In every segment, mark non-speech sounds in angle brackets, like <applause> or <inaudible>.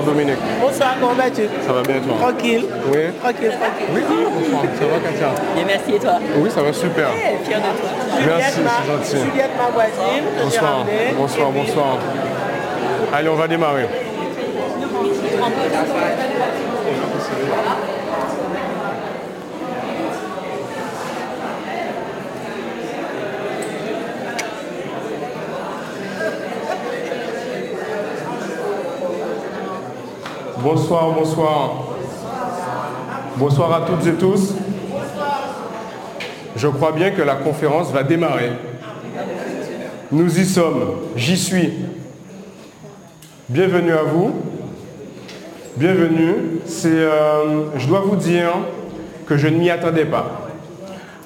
Bonsoir Dominique. Bonsoir, comment vas-tu? Ça va bien toi? Tranquille. Oui. Tranquille, tranquille. Oui, bonsoir. Ça va Katia? Bien, merci et toi? Oui, ça va super. Fier de toi. Merci, c'est gentil. Juliette, ma voisine. Bonsoir. Bonsoir, bonsoir. Allez, on va démarrer. Bonsoir, bonsoir. Bonsoir à toutes et tous. Je crois bien que la conférence va démarrer. Nous y sommes, j'y suis. Bienvenue à vous. Bienvenue. Euh, je dois vous dire que je ne m'y attendais pas.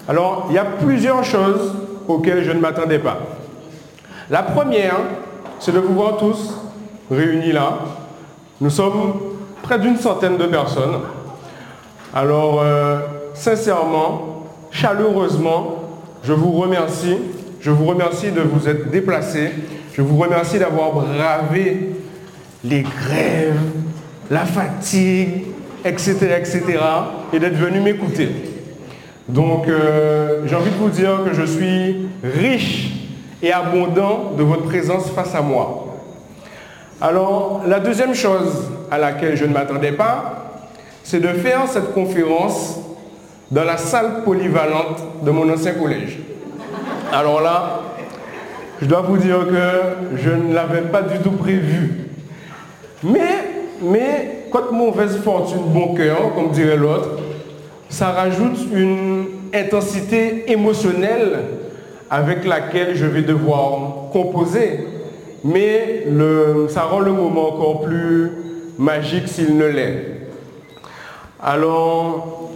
Alors, il y a plusieurs choses auxquelles je ne m'attendais pas. La première, c'est de vous voir tous réunis là. Nous sommes près d'une centaine de personnes. Alors, euh, sincèrement, chaleureusement, je vous remercie. Je vous remercie de vous être déplacés. Je vous remercie d'avoir bravé les grèves, la fatigue, etc., etc., et d'être venu m'écouter. Donc, euh, j'ai envie de vous dire que je suis riche et abondant de votre présence face à moi. Alors, la deuxième chose à laquelle je ne m'attendais pas, c'est de faire cette conférence dans la salle polyvalente de mon ancien collège. Alors là, je dois vous dire que je ne l'avais pas du tout prévu. Mais, mais, quand mauvaise fortune, bon cœur, comme dirait l'autre, ça rajoute une intensité émotionnelle avec laquelle je vais devoir composer. Mais ça rend le moment encore plus magique s'il ne l'est. Alors,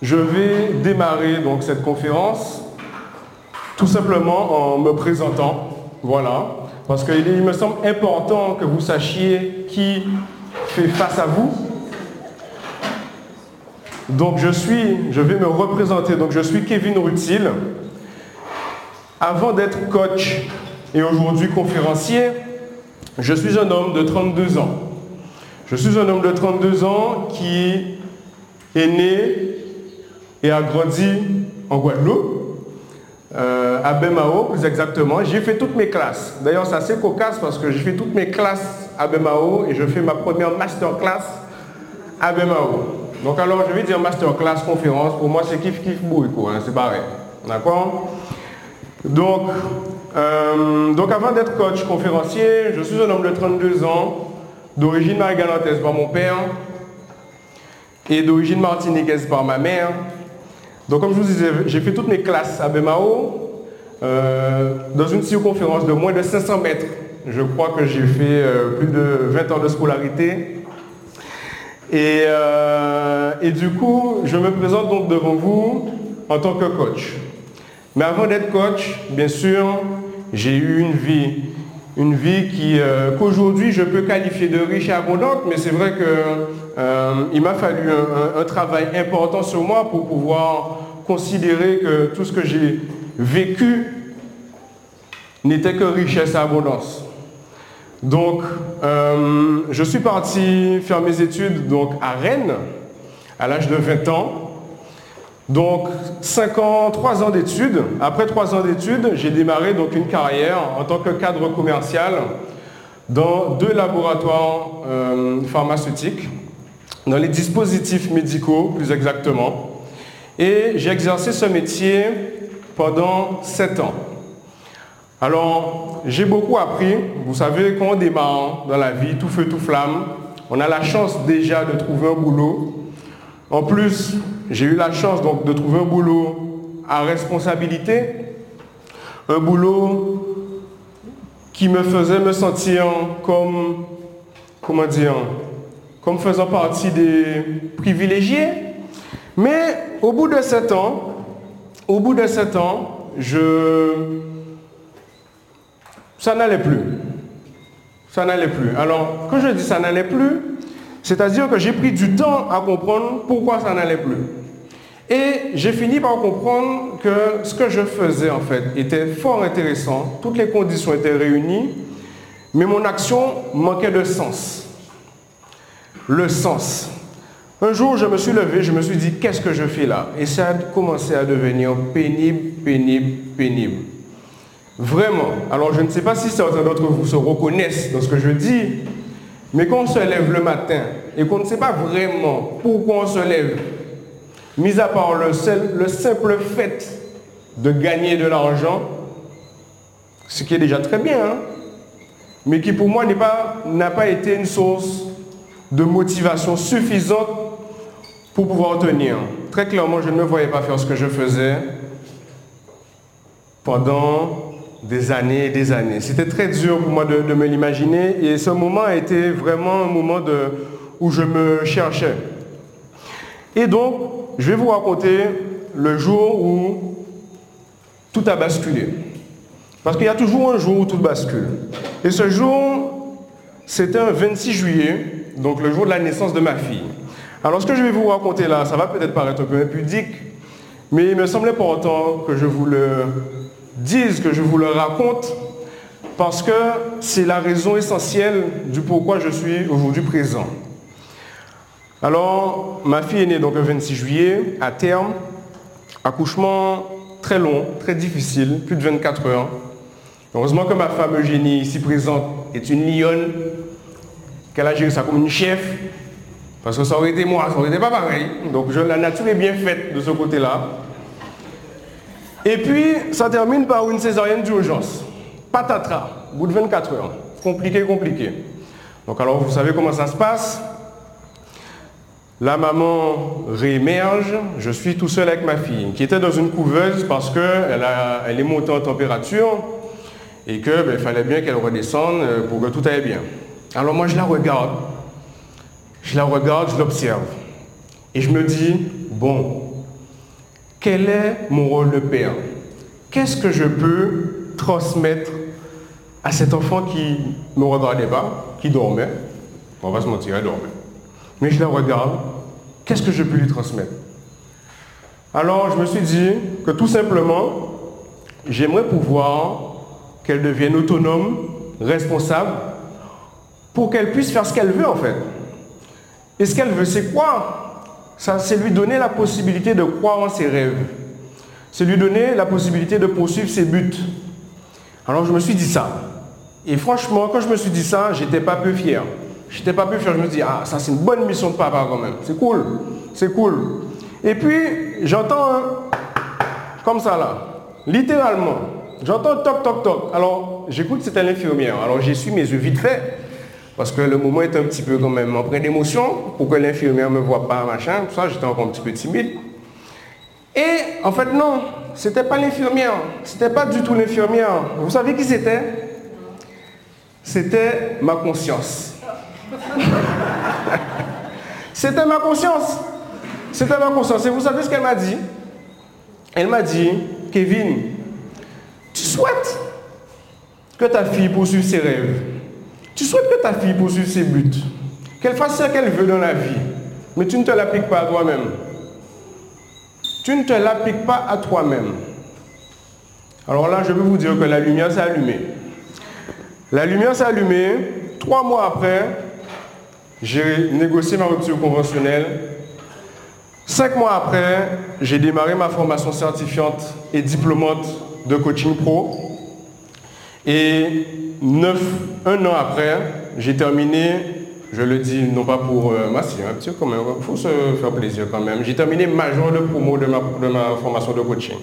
je vais démarrer donc cette conférence tout simplement en me présentant. Voilà. Parce qu'il il me semble important que vous sachiez qui fait face à vous. Donc je suis, je vais me représenter. Donc je suis Kevin Rutil. Avant d'être coach et aujourd'hui conférencier, je suis un homme de 32 ans. Je suis un homme de 32 ans qui est né et a grandi en Guadeloupe, euh, à Bemao plus exactement. J'ai fait toutes mes classes. D'ailleurs, c'est assez cocasse parce que j'ai fait toutes mes classes à Bemao et je fais ma première masterclass à Bemao. Donc alors, je vais dire masterclass, conférence, pour moi c'est kiff kiff bouille quoi, hein, c'est pareil. D'accord? Donc, euh, donc avant d'être coach conférencier, je suis un homme de 32 ans, d'origine margalantaise par mon père et d'origine martiniquaise par ma mère. Donc comme je vous disais, j'ai fait toutes mes classes à Bemao euh, dans une circonférence de moins de 500 mètres. Je crois que j'ai fait euh, plus de 20 ans de scolarité. Et, et du coup, je me présente donc devant vous en tant que coach. Mais avant d'être coach, bien sûr, j'ai eu une vie, une vie qui, euh, qu'aujourd'hui je peux qualifier de riche et abondante, mais c'est vrai qu'il m'a fallu un travail important sur moi pour pouvoir considérer que tout ce que j'ai vécu n'était que richesse et abondance. Donc, euh, je suis parti faire mes études donc, à Rennes à l'âge de 20 ans. Donc, 5 ans, 3 ans d'études. Après 3 ans d'études, j'ai démarré donc une carrière en tant que cadre commercial dans deux laboratoires euh, pharmaceutiques, dans les dispositifs médicaux plus exactement. Et j'ai exercé ce métier pendant 7 ans. Alors, j'ai beaucoup appris. Vous savez, quand on démarre dans la vie, tout feu, tout flamme, on a la chance déjà de trouver un boulot. En plus, j'ai eu la chance donc de trouver un boulot à responsabilité, un boulot qui me faisait me sentir comme, comment dire, comme faisant partie des privilégiés. Mais au bout de sept ans, au bout de sept ans, ça n'allait plus. Ça n'allait plus. Alors, quand je dis ça n'allait plus, c'est-à-dire que j'ai pris du temps à comprendre pourquoi ça n'allait plus. Et j'ai fini par comprendre que ce que je faisais en fait était fort intéressant, toutes les conditions étaient réunies, mais mon action manquait de sens. le sens. Un jour, je me suis levé, je me suis dit, qu'est-ce que je fais là? Et ça a commencé à devenir pénible, pénible, pénible. Vraiment. Alors, je ne sais pas si certains d'entre vous se reconnaissent dans ce que je dis, mais quand on se lève le matin et qu'on ne sait pas vraiment pourquoi on se lève, mis à part le, le simple fait de gagner de l'argent, ce qui est déjà très bien, hein, mais qui pour moi n'a pas été une source de motivation suffisante pour pouvoir tenir. Très clairement, je ne me voyais pas faire ce que je faisais pendant des années et des années. C'était très dur pour moi de, me l'imaginer et ce moment a été vraiment un moment où je me cherchais. Et donc, je vais vous raconter le jour où tout a basculé. Parce qu'il y a toujours un jour où tout bascule. Et ce jour, c'était un 26 juillet, donc le jour de la naissance de ma fille. Alors ce que je vais vous raconter là, ça va peut-être paraître un peu impudique, mais il me semblait important que je vous le dise, que je vous le raconte, parce que c'est la raison essentielle du pourquoi je suis aujourd'hui présent. Alors, ma fille est née donc le 26 juillet, à terme, accouchement très long, très difficile, plus de 24 heures. Heureusement que ma femme Eugénie, ici présente, est une lionne, qu'elle a géré ça comme une chef, parce que ça aurait été moi, ça aurait été pas pareil. Donc la nature est bien faite de ce côté-là. Et puis, ça termine par une césarienne d'urgence. Patatras, au bout de 24 heures. Compliqué, compliqué. Donc alors, vous savez comment ça se passe. La maman réémerge, je suis tout seul avec ma fille, qui était dans une couveuse parce qu'elle elle est montée en température et qu'il ben, fallait bien qu'elle redescende euh, pour que tout aille bien. Alors moi je la regarde, je la regarde, je l'observe et je me dis, bon, quel est mon rôle de père? Qu'est-ce que je peux transmettre à cet enfant qui ne me regardait pas, qui dormait? On va se mentir, elle dormait. Mais je la regarde, qu'est-ce que je peux lui transmettre? Alors je me suis dit que tout simplement, j'aimerais pouvoir qu'elle devienne autonome, responsable, pour qu'elle puisse faire ce qu'elle veut en fait. Et ce qu'elle veut, c'est quoi? C'est lui donner la possibilité de croire en ses rêves. C'est lui donner la possibilité de poursuivre ses buts. Alors je me suis dit ça. Et franchement, quand je me suis dit ça, j'étais pas peu fier. J'étais pas peu fier. Je me dis, ah, ça c'est une bonne mission de papa quand même. C'est cool. C'est cool. Et puis, j'entends comme ça là, littéralement, J'entends toc, toc, toc. Alors, j'écoute, c'était l'infirmière. Alors, j'ai su mes yeux vite fait, parce que le moment est un petit peu quand même en pleine d'émotion, pour que l'infirmière ne me voit pas, machin. Tout ça, j'étais encore un petit peu timide. Et, en fait, non, c'était pas l'infirmière. C'était pas du tout l'infirmière. Vous savez qui c'était? C'était ma conscience. <laughs> c'était ma conscience. C'était ma conscience. Et vous savez ce qu'elle m'a dit? Elle m'a dit, Kevin, tu souhaites que ta fille poursuive ses rêves? Tu souhaites que ta fille poursuive ses buts. Qu'elle fasse ce qu'elle veut dans la vie. Mais tu ne te l'appliques pas à toi-même. Tu ne te l'appliques pas à toi-même. Alors là, je veux vous dire que la lumière s'est allumée. La lumière s'est allumée. Trois mois après, j'ai négocié ma rupture conventionnelle. Cinq mois après, j'ai démarré ma formation certifiante et diplômante de coaching pro. Et neuf, un an après, j'ai terminé, je le dis non pas pour euh, ma quand même, il faut se faire plaisir quand même. J'ai terminé major de promo de ma, formation de coaching.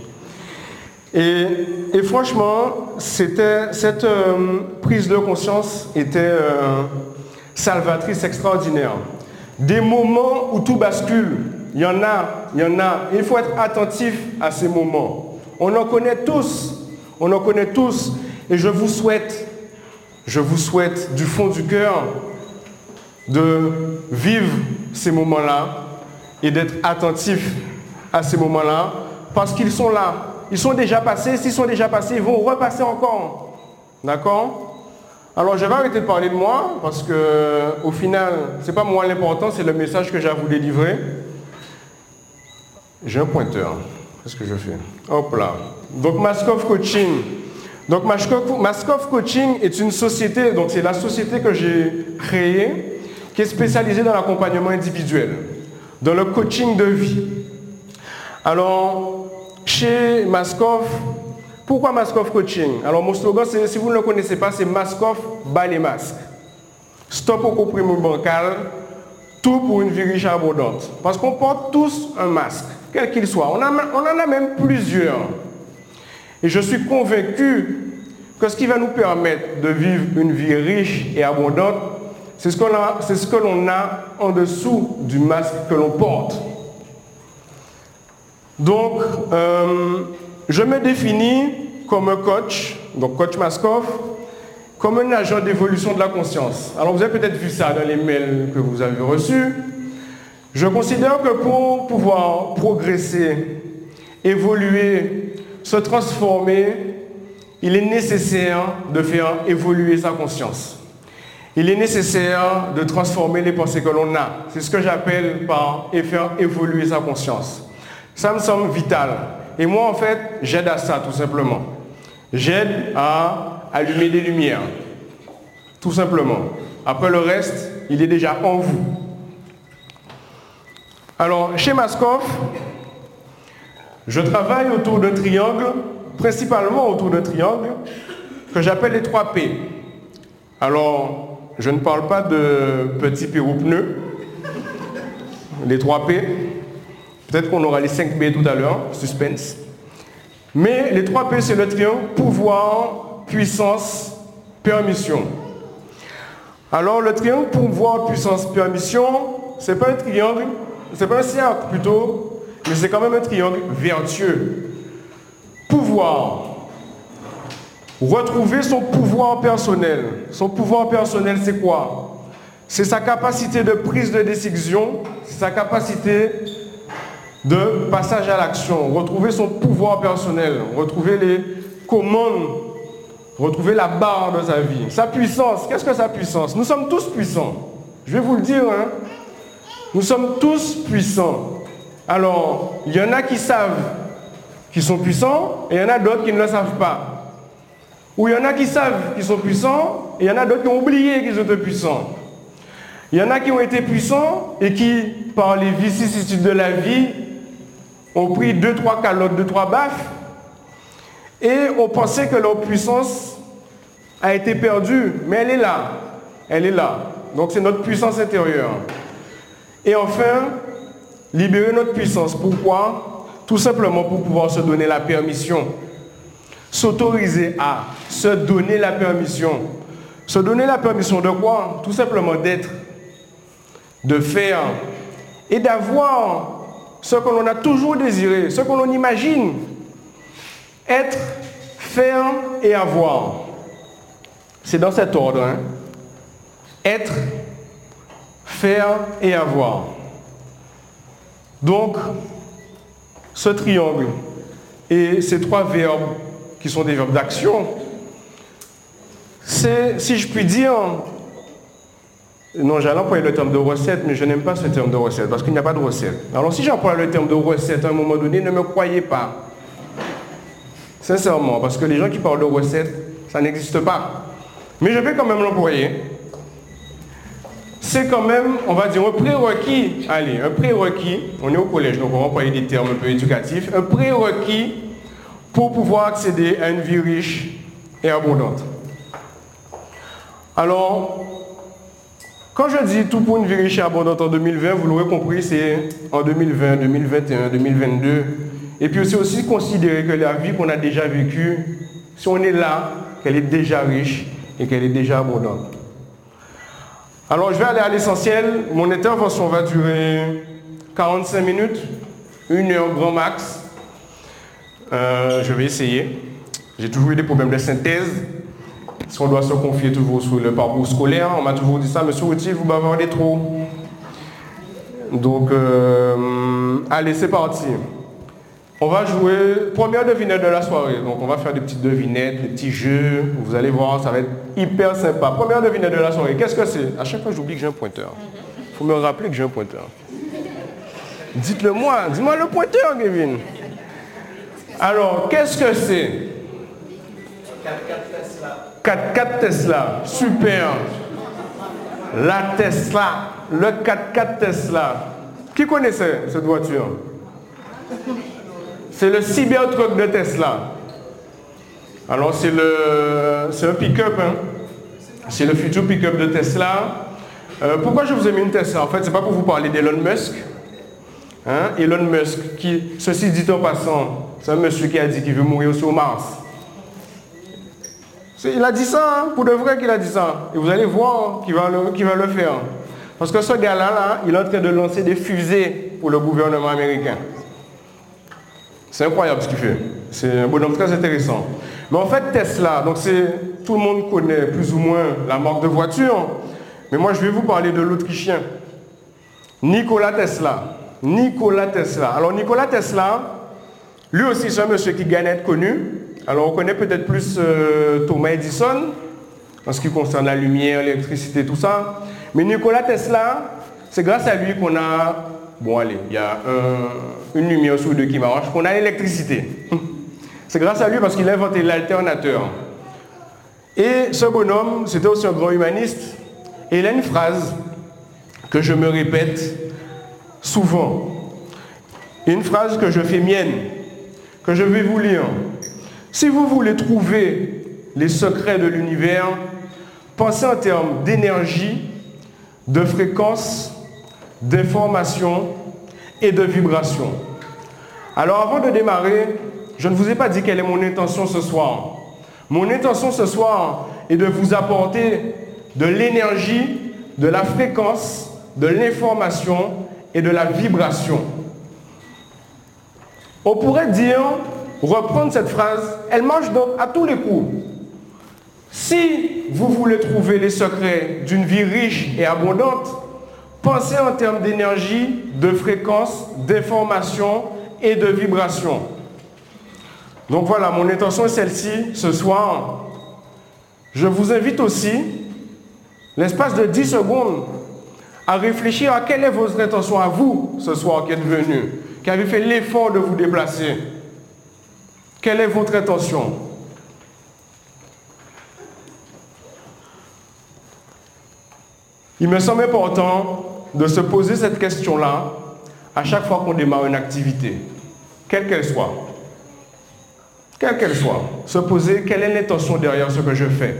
Et, franchement, cette euh, prise de conscience était euh, salvatrice extraordinaire. Des moments où tout bascule, il y en a, il y en a. Il faut être attentif à ces moments. On en connaît tous. On en connaît tous. Et je vous souhaite, je vous souhaite du fond du cœur de vivre ces moments-là et d'être attentif à ces moments-là parce qu'ils sont là. Ils sont déjà passés. S'ils sont déjà passés, ils vont repasser encore. D'accord? Alors je vais arrêter de parler de moi parce que au final, ce n'est pas moi l'important, c'est le message que j'ai à vous délivrer. J'ai un pointeur. Qu'est-ce que je fais? Hop là. Donc Maskov Coaching. Donc Maskov, Coaching est une société, donc c'est la société que j'ai créée qui est spécialisé dans l'accompagnement individuel, dans le coaching de vie. Alors, chez Mascoff, pourquoi Mascoff Coaching? Alors, mon slogan, si vous ne le connaissez pas, c'est Mascoff bas les masques. Stop au comprimé bancal, tout pour une vie riche et abondante. Parce qu'on porte tous un masque, quel qu'il soit. On en a même plusieurs. Et je suis convaincu que ce qui va nous permettre de vivre une vie riche et abondante, c'est ce, ce que l'on a en dessous du masque que l'on porte. Donc, euh, je me définis comme un coach, donc coach Maskov, comme un agent d'évolution de la conscience. Alors, vous avez peut-être vu ça dans les mails que vous avez reçus. Je considère que pour pouvoir progresser, évoluer, se transformer, il est nécessaire de faire évoluer sa conscience. Il est nécessaire de transformer les pensées que l'on a. C'est ce que j'appelle par faire évoluer sa conscience. Ça me semble vital. Et moi, en fait, j'aide à ça, tout simplement. J'aide à allumer des lumières. Tout simplement. Après le reste, il est déjà en vous. Alors, chez Mascoff, je travaille autour d'un triangle principalement autour d'un triangle que j'appelle les 3 P. Alors, je ne parle pas de petits P pneus, les 3 P. Peut-être qu'on aura les 5 B tout à l'heure, suspense. Mais les 3 P, c'est le triangle pouvoir, puissance, permission. Alors, le triangle pouvoir, puissance, permission, c'est pas un triangle, c'est pas un cercle plutôt, mais c'est quand même un triangle vertueux pouvoir. Retrouver son pouvoir personnel. Son pouvoir personnel, c'est quoi? C'est sa capacité de prise de décision, sa capacité de passage à l'action. Retrouver son pouvoir personnel, retrouver les commandes, retrouver la barre de sa vie. Sa puissance, qu'est-ce que sa puissance? Nous sommes tous puissants. Je vais vous le dire, hein? nous sommes tous puissants. Alors, il y en a qui savent qui sont puissants et il y en a d'autres qui ne le savent pas. Ou il y en a qui savent qu'ils sont puissants et il y en a d'autres qui ont oublié qu'ils étaient puissants. Il y en a qui ont été puissants et qui, par les vicissitudes de la vie, ont pris deux, trois calottes, deux, trois baffes et ont pensé que leur puissance a été perdue. Mais elle est là. Elle est là. Donc c'est notre puissance intérieure. Et enfin, libérer notre puissance. Pourquoi? Tout simplement pour pouvoir se donner la permission. S'autoriser à se donner la permission. Se donner la permission de quoi? Tout simplement d'être, de faire et d'avoir ce que l'on a toujours désiré, ce que l'on imagine. Être, faire et avoir. C'est dans cet ordre. Hein? Être, faire et avoir. Donc, ce triangle et ces trois verbes qui sont des verbes d'action, c'est, si je puis dire, non, j'allais employer le terme de recette, mais je n'aime pas ce terme de recette parce qu'il n'y a pas de recette. Alors si j'emploie le terme de recette à un moment donné, ne me croyez pas. Sincèrement, parce que les gens qui parlent de recette, ça n'existe pas. Mais je vais quand même l'employer c'est quand même, on va dire, un prérequis, allez, un prérequis, on est au collège, donc on va employer des termes un peu éducatifs, un prérequis pour pouvoir accéder à une vie riche et abondante. Alors, quand je dis tout pour une vie riche et abondante en 2020, vous l'aurez compris, c'est en 2020, 2021, 2022. Et puis c'est aussi considérer que la vie qu'on a déjà vécue, si on est là, qu'elle est déjà riche et qu'elle est déjà abondante. Alors je vais aller à l'essentiel. Mon intervention va durer 45 minutes, une heure grand max. Euh, je vais essayer. J'ai toujours eu des problèmes de synthèse. Si on doit se confier toujours sur le parcours scolaire, on m'a toujours dit ça, monsieur Routier, vous bavardez trop. Donc, euh, allez, c'est parti. On va jouer première devinette de la soirée. Donc on va faire des petites devinettes, des petits jeux. Vous allez voir, ça va être hyper sympa. Première devinette de la soirée. Qu'est-ce que c'est? À chaque fois, j'oublie que j'ai un pointeur. Il faut me rappeler que j'ai un pointeur. Dites-le moi. Dis-moi le pointeur, Kevin. Alors, qu'est-ce que c'est? 4 4 Tesla. 4 4 Tesla. Super. La Tesla, le 4x4 Tesla. Qui connaissait cette voiture? C'est le Cybertruck de Tesla. Alors c'est le, un pick-up, hein. c'est le futur pick-up de Tesla. Euh, pourquoi je vous ai mis une Tesla? En fait, c'est pas pour vous parler d'Elon Musk. Hein? Elon Musk, qui, ceci dit en passant, c'est un monsieur qui a dit qu'il veut mourir sur Mars. Il a dit ça, hein, pour de vrai qu'il a dit ça. Et vous allez voir qu'il va, le, faire. Parce que ce gars-là, là, il est en train de lancer des fusées pour le gouvernement américain. C'est incroyable ce qu'il fait. C'est un bonhomme très intéressant. Mais en fait, Tesla, donc c'est, tout le monde connaît plus ou moins la marque de voiture. Mais moi, je vais vous parler de l'Autrichien. Nikola Tesla. Nikola Tesla. Alors, Nikola Tesla, lui aussi, c'est un monsieur qui gagne à être connu. Alors on connaît peut-être plus euh, Thomas Edison, en ce qui concerne la lumière, l'électricité, tout ça. Mais Nikola Tesla, c'est grâce à lui qu'on a, bon allez, il y a une lumière sur deux qui marche, qu'on a l'électricité. C'est grâce à lui parce qu'il a inventé l'alternateur. Et ce bonhomme, c'était aussi un grand humaniste. Et il a une phrase que je me répète souvent. Une phrase que je fais mienne, que je vais vous lire. Si vous voulez trouver les secrets de l'univers, pensez en termes d'énergie, de fréquence, d'information et de vibration. Alors avant de démarrer, je ne vous ai pas dit quelle est mon intention ce soir. Mon intention ce soir est de vous apporter de l'énergie, de la fréquence, de l'information et de la vibration. On pourrait dire reprendre cette phrase, elle marche donc à tous les coups. Si vous voulez trouver les secrets d'une vie riche et abondante, pensez en termes d'énergie, de fréquence, d'information et de vibration. Donc voilà, mon intention est celle-ci ce soir. Je vous invite aussi, l'espace de 10 secondes, à réfléchir à quelle est votre intention à vous ce soir qui êtes venu, qui avez fait l'effort de vous déplacer. Quelle est votre intention? Il me semble important de se poser cette question-là à chaque fois qu'on démarre une activité, quelle qu'elle soit. Quelle qu'elle soit. Se poser quelle est l'intention derrière ce que je fais.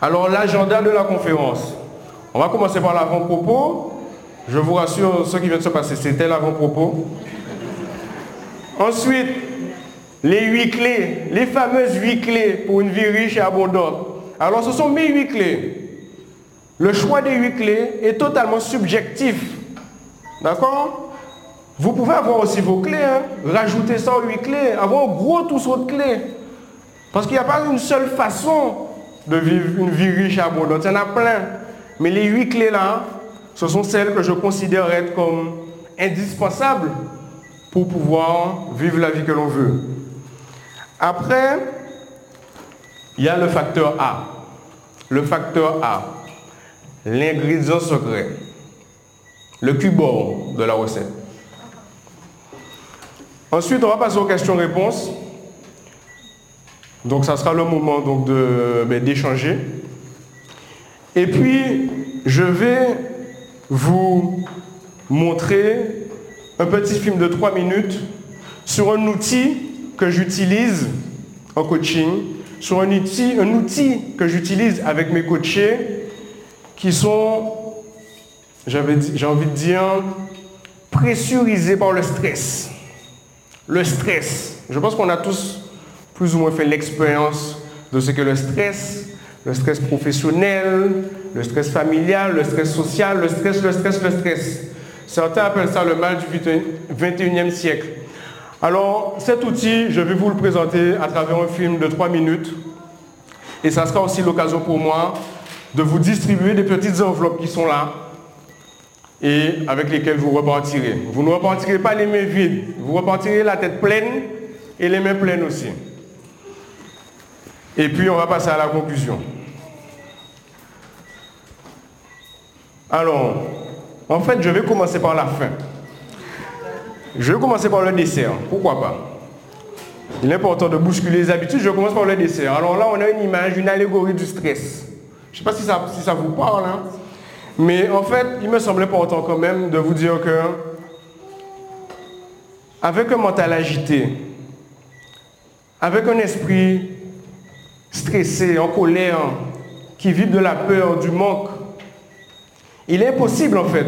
Alors l'agenda de la conférence. On va commencer par l'avant-propos. Je vous rassure, ce qui vient de se passer, c'était l'avant-propos. Ensuite, les huit clés, les fameuses huit clés pour une vie riche et abondante. Alors ce sont mes huit clés. Le choix des huit clés est totalement subjectif. D'accord? Vous pouvez avoir aussi vos clés, hein. rajouter ça aux huit clés, avoir un gros trousseau de clés. Parce qu'il n'y a pas une seule façon de vivre une vie riche et abondante. Il y en a plein. Mais les huit clés-là, ce sont celles que je considère être comme indispensables pour pouvoir vivre la vie que l'on veut. Après, il y a le facteur A. Le facteur A, l'ingrédient secret, le cubord de la recette. Ensuite, on va passer aux questions-réponses. Donc, ça sera le moment donc, ben, d'échanger. Et puis, je vais vous montrer un petit film de 3 minutes sur un outil que j'utilise en coaching, sur un outil, un outil que j'utilise avec mes coachés qui sont, j'ai envie de dire, pressurisés par le stress. Le stress. Je pense qu'on a tous plus ou moins fait l'expérience de ce que le stress, le stress professionnel, le stress familial, le stress social, le stress, le stress, le stress. Certains appellent ça le mal du 21e siècle. Alors, cet outil, je vais vous le présenter à travers un film de 3 minutes. Et ça sera aussi l'occasion pour moi de vous distribuer des petites enveloppes qui sont là et avec lesquelles vous repartirez. Vous ne repartirez pas les mains vides, vous repartirez la tête pleine et les mains pleines aussi. Et puis on va passer à la conclusion. Alors, en fait, je vais commencer par la fin. Je vais commencer par le dessert. Pourquoi pas Il est important de bousculer les habitudes. Je commence par le dessert. Alors là, on a une image, une allégorie du stress. Je ne sais pas si ça, si ça vous parle, hein. mais en fait, il me semblait important quand même de vous dire que, avec un mental agité, avec un esprit stressé, en colère, qui vit de la peur, du manque, il est impossible en fait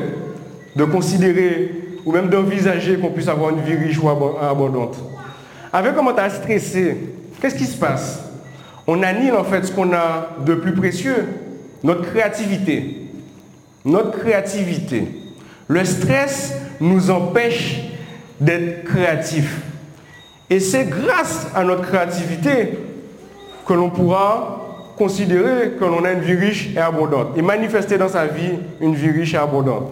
de considérer ou même d'envisager qu'on puisse avoir une vie riche ou abondante. Avec un mental stressé, qu'est-ce qui se passe? On annule en fait ce qu'on a de plus précieux, notre créativité. Notre créativité. Le stress nous empêche d'être créatifs. Et c'est grâce à notre créativité que l'on pourra considérer que l'on a une vie riche et abondante et manifester dans sa vie une vie riche et abondante.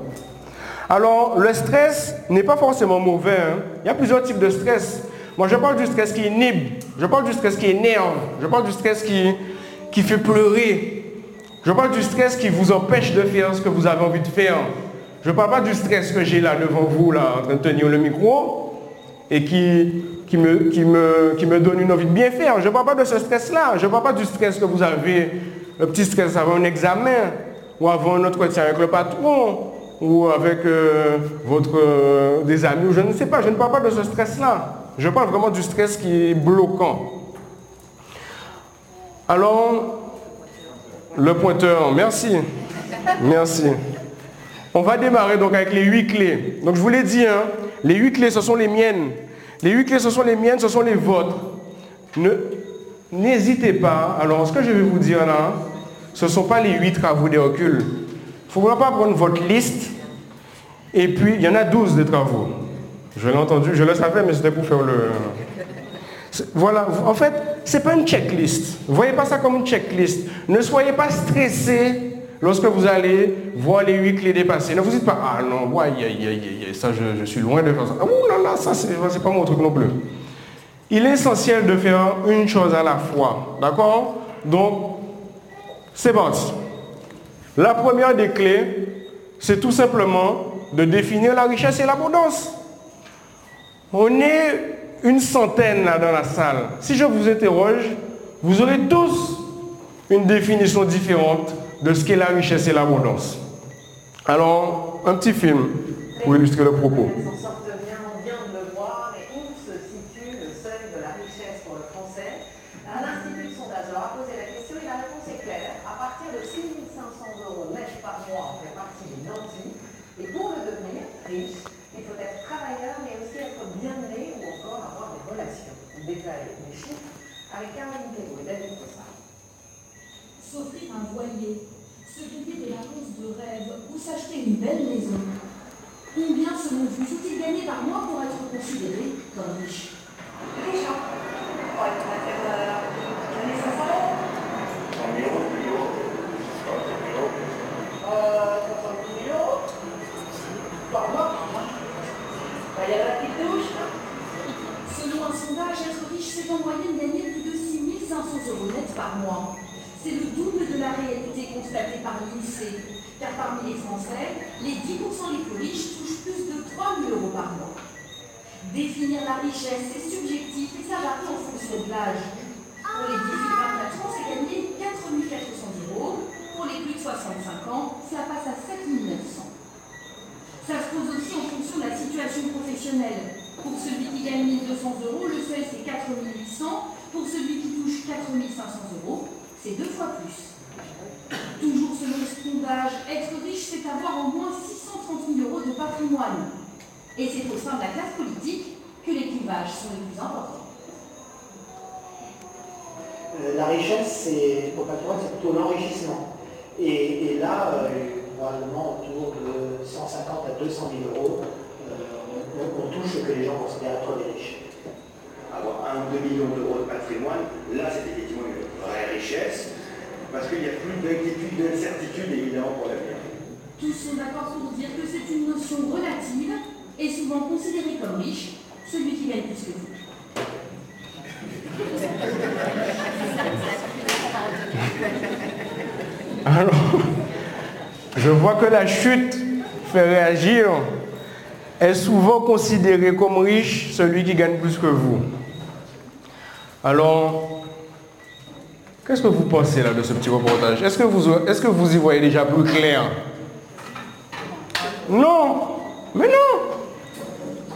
Alors, le stress n'est pas forcément mauvais. Hein. Il y a plusieurs types de stress. Moi, je parle du stress qui inhibe, je parle du stress qui énerve, je parle du stress qui, qui fait pleurer, je parle du stress qui vous empêche de faire ce que vous avez envie de faire. Je ne parle pas du stress que j'ai là devant vous, là, en train de tenir le micro, et qui, qui, me, qui, me, qui me donne une envie de bien faire. Je ne parle pas de ce stress-là. Je ne parle pas du stress que vous avez, le petit stress avant un examen, ou avant un entretien avec le patron, ou avec euh, votre, euh, des amis, ou je ne sais pas, je ne parle pas de ce stress-là. Je parle vraiment du stress qui est bloquant. Alors, le pointeur, merci. Merci. On va démarrer donc avec les huit clés. Donc je vous l'ai dit, hein, les huit clés, ce sont les miennes. Les huit clés, ce sont les miennes, ce sont les vôtres. N'hésitez pas. Alors, ce que je vais vous dire là, ce ne sont pas les huit travaux des reculs. Il ne faut pas prendre votre liste. Et puis, il y en a 12 de travaux. Je l'ai entendu, je le savais, mais c'était pour faire le... Voilà, en fait, ce n'est pas une checklist. Ne voyez pas ça comme une checklist. Ne soyez pas stressé lorsque vous allez voir les huit clés dépassées. Ne vous dites pas, ah non, ouais, ça, je, suis loin de faire ça. Ah, oh là là, ça, c'est pas mon truc non plus. Il est essentiel de faire une chose à la fois. D'accord? Donc, c'est parti. La première des clés, c'est tout simplement de définir la richesse et l'abondance. On est une centaine là dans la salle. Si je vous interroge, vous aurez tous une définition différente de ce qu'est la richesse et l'abondance. Alors, un petit film pour illustrer le propos. Combien selon-vous faut-il gagner par mois pour être considéré comme riche Riche, hein euh, 500 euros. 100 000 euros, 100 000 euros. 100 000 euros. Euh, 70 000 euros. Par mois, bah, il y a la petite douche. Selon un sondage, être riche, c'est en moyenne gagner plus de 6 500 euros net par mois. C'est le double de la réalité constatée par l'INSEE car parmi les Français, les 10% les plus riches touchent plus de 3 000 euros par mois. Définir la richesse, c'est subjectif et ça varie en fonction de l'âge. Pour les 18-24 ans, c'est gagner 4 400 euros. Pour les plus de 65 ans, ça passe à 7 900. Ça se pose aussi en fonction de la situation professionnelle. Pour celui qui gagne 1200 euros, le seuil c'est 4 800. Pour celui qui touche 4 500 euros, c'est deux fois plus. Être riche, c'est avoir au moins 630 000 euros de patrimoine. Et c'est au sein de la classe politique que les clivages sont les plus importants. Euh, la richesse, c'est, pour patrimoine, c'est plutôt l'enrichissement. Et, là, euh, probablement autour de 150 à 200 000 euros, euh, on, touche ce que les gens considèrent être des riches. Avoir 1 ou 2 millions d'euros de patrimoine, là, c'est effectivement une vraie richesse parce qu'il n'y a plus d'inquiétude, d'incertitude évidemment pour l'avenir. Tous sont d'accord pour dire que c'est une notion relative et souvent considérée comme riche, celui qui gagne plus que vous. <laughs> Alors, je vois que la chute fait réagir. Est souvent considéré comme riche celui qui gagne plus que vous. Alors, Qu'est-ce que vous pensez là de ce petit reportage? Est-ce que, vous, est-ce que vous y voyez déjà plus clair? Non, mais non,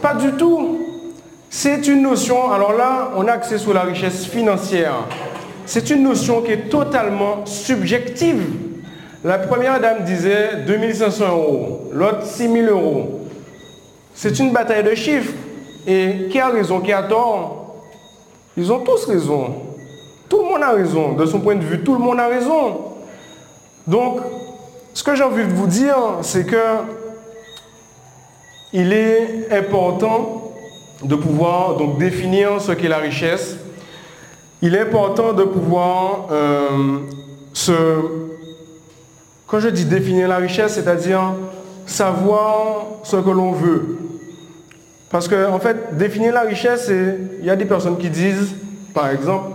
pas du tout. C'est une notion, alors là, on a accès sur la richesse financière. C'est une notion qui est totalement subjective. La première dame disait 2500 euros, l'autre 6000 euros. C'est une bataille de chiffres. Et qui a raison, qui a tort? Ils ont tous raison. Tout le monde a raison. De son point de vue, tout le monde a raison. Donc, ce que j'ai envie de vous dire, c'est que il est important de pouvoir donc définir ce qu'est la richesse. Il est important de pouvoir euh, se... Quand je dis définir la richesse, c'est-à-dire savoir ce que l'on veut. Parce que, en fait, définir la richesse, il y a des personnes qui disent, par exemple,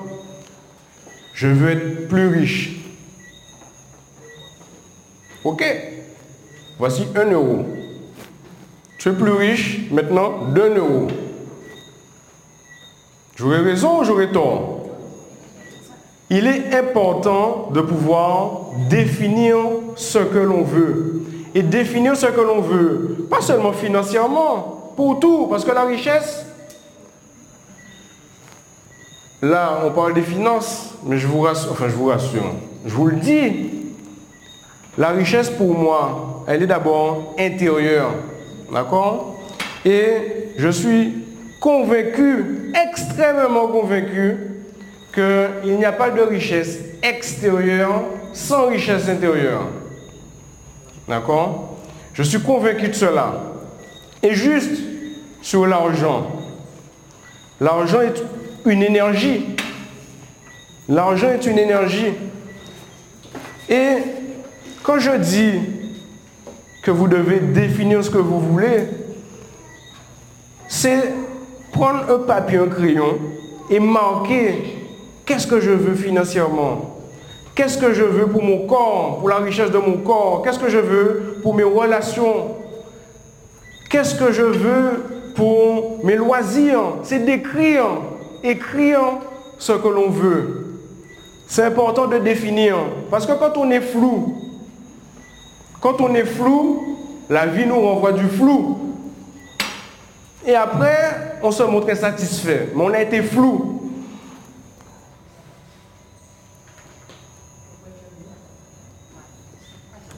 je veux être plus riche. Ok, voici un euro. Tu es plus riche maintenant d'un euro. J'aurais raison ou j'aurais tort? Il est important de pouvoir définir ce que l'on veut. Et définir ce que l'on veut, pas seulement financièrement, pour tout, parce que la richesse, là, on parle des finances, mais je vous rassure, je vous je vous le dis, la richesse pour moi, elle est d'abord intérieure. D'accord? Et je suis convaincu, extrêmement convaincu, qu'il n'y a pas de richesse extérieure sans richesse intérieure. D'accord? Je suis convaincu de cela. Et juste sur l'argent. L'argent est une énergie. L'argent est une énergie. Et quand je dis que vous devez définir ce que vous voulez, c'est prendre un papier, un crayon et marquer qu'est-ce que je veux financièrement, qu'est-ce que je veux pour mon corps, pour la richesse de mon corps, qu'est-ce que je veux pour mes relations, qu'est-ce que je veux pour mes loisirs? C'est d'écrire, écrire ce que l'on veut. C'est important de définir, parce que quand on est flou, quand on est flou, la vie nous renvoie du flou. Et après, on se montre insatisfait. Mais on a été flou.